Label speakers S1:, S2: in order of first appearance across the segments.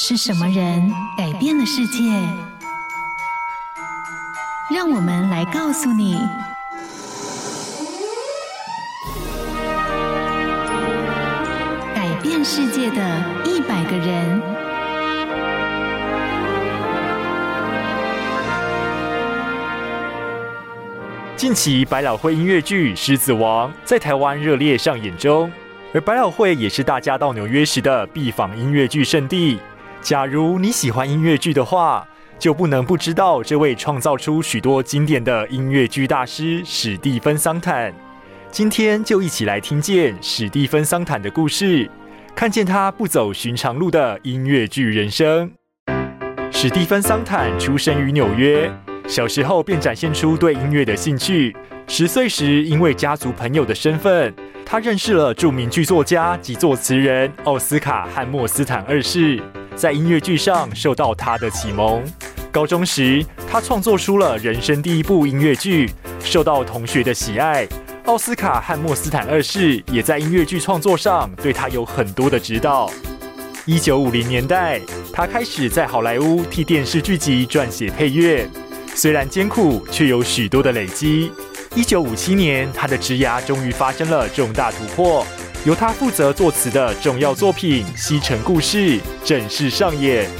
S1: 是什么人改变了世界？让我们来告诉你：改变世界的一百个人。
S2: 近期，百老汇音乐剧《狮子王》在台湾热烈上演中，而百老汇也是大家到纽约时的必访音乐剧圣地。假如你喜欢音乐剧的话，就不能不知道这位创造出许多经典的音乐剧大师史蒂芬·桑坦。今天就一起来听见史蒂芬·桑坦的故事，看见他不走寻常路的音乐剧人生。史蒂芬·桑坦出生于纽约，小时候便展现出对音乐的兴趣。十岁时，因为家族朋友的身份，他认识了著名剧作家及作词人奥斯卡·汉默斯坦二世。在音乐剧上受到他的启蒙。高中时，他创作出了人生第一部音乐剧，受到同学的喜爱。奥斯卡·汉默斯坦二世也在音乐剧创作上对他有很多的指导。一九五零年代，他开始在好莱坞替电视剧集撰写配乐，虽然艰苦，却有许多的累积。一九五七年，他的职涯终于发生了重大突破。由他负责作词的重要作品《西城故事》正式上演。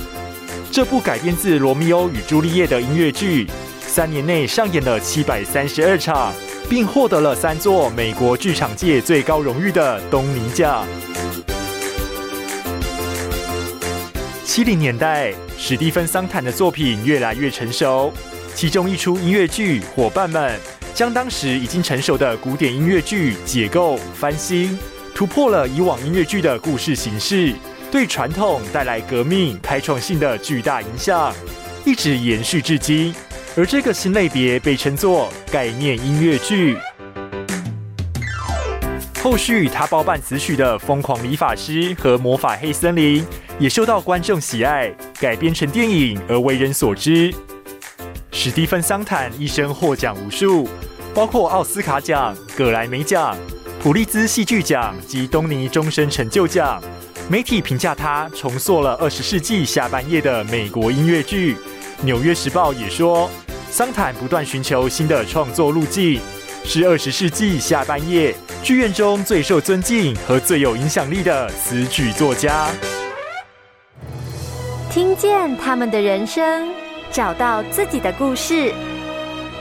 S2: 这部改编自《罗密欧与朱丽叶》的音乐剧，三年内上演了七百三十二场，并获得了三座美国剧场界最高荣誉的东尼奖。七零年代，史蒂芬·桑坦的作品越来越成熟，其中一出音乐剧《伙伴们》将当时已经成熟的古典音乐剧解构翻新。突破了以往音乐剧的故事形式，对传统带来革命、开创性的巨大影响，一直延续至今。而这个新类别被称作概念音乐剧。后续他包办词曲的《疯狂理发师》和《魔法黑森林》也受到观众喜爱，改编成电影而为人所知。史蒂芬·桑坦一生获奖无数，包括奥斯卡奖、葛莱美奖。普利兹戏剧奖及东尼终身成就奖，媒体评价他重塑了二十世纪下半叶的美国音乐剧。纽约时报也说，桑坦不断寻求新的创作路径，是二十世纪下半叶剧院中最受尊敬和最有影响力的词曲作家。
S3: 听见他们的人生，找到自己的故事。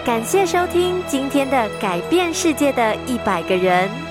S3: 感谢收听今天的改变世界的一百个人。